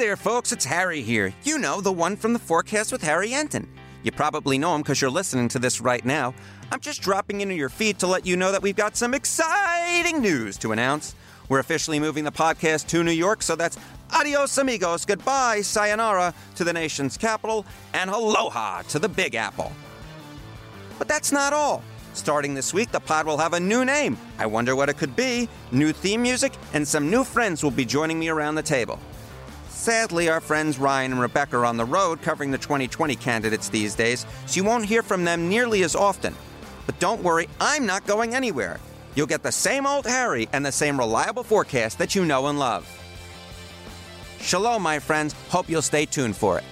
there, folks, it's Harry here. You know, the one from the forecast with Harry Enten. You probably know him because you're listening to this right now. I'm just dropping into your feed to let you know that we've got some exciting news to announce. We're officially moving the podcast to New York, so that's adios, amigos, goodbye, sayonara to the nation's capital, and aloha to the Big Apple. But that's not all. Starting this week, the pod will have a new name. I wonder what it could be. New theme music, and some new friends will be joining me around the table. Sadly, our friends Ryan and Rebecca are on the road covering the 2020 candidates these days, so you won't hear from them nearly as often. But don't worry, I'm not going anywhere. You'll get the same old Harry and the same reliable forecast that you know and love. Shalom, my friends. Hope you'll stay tuned for it.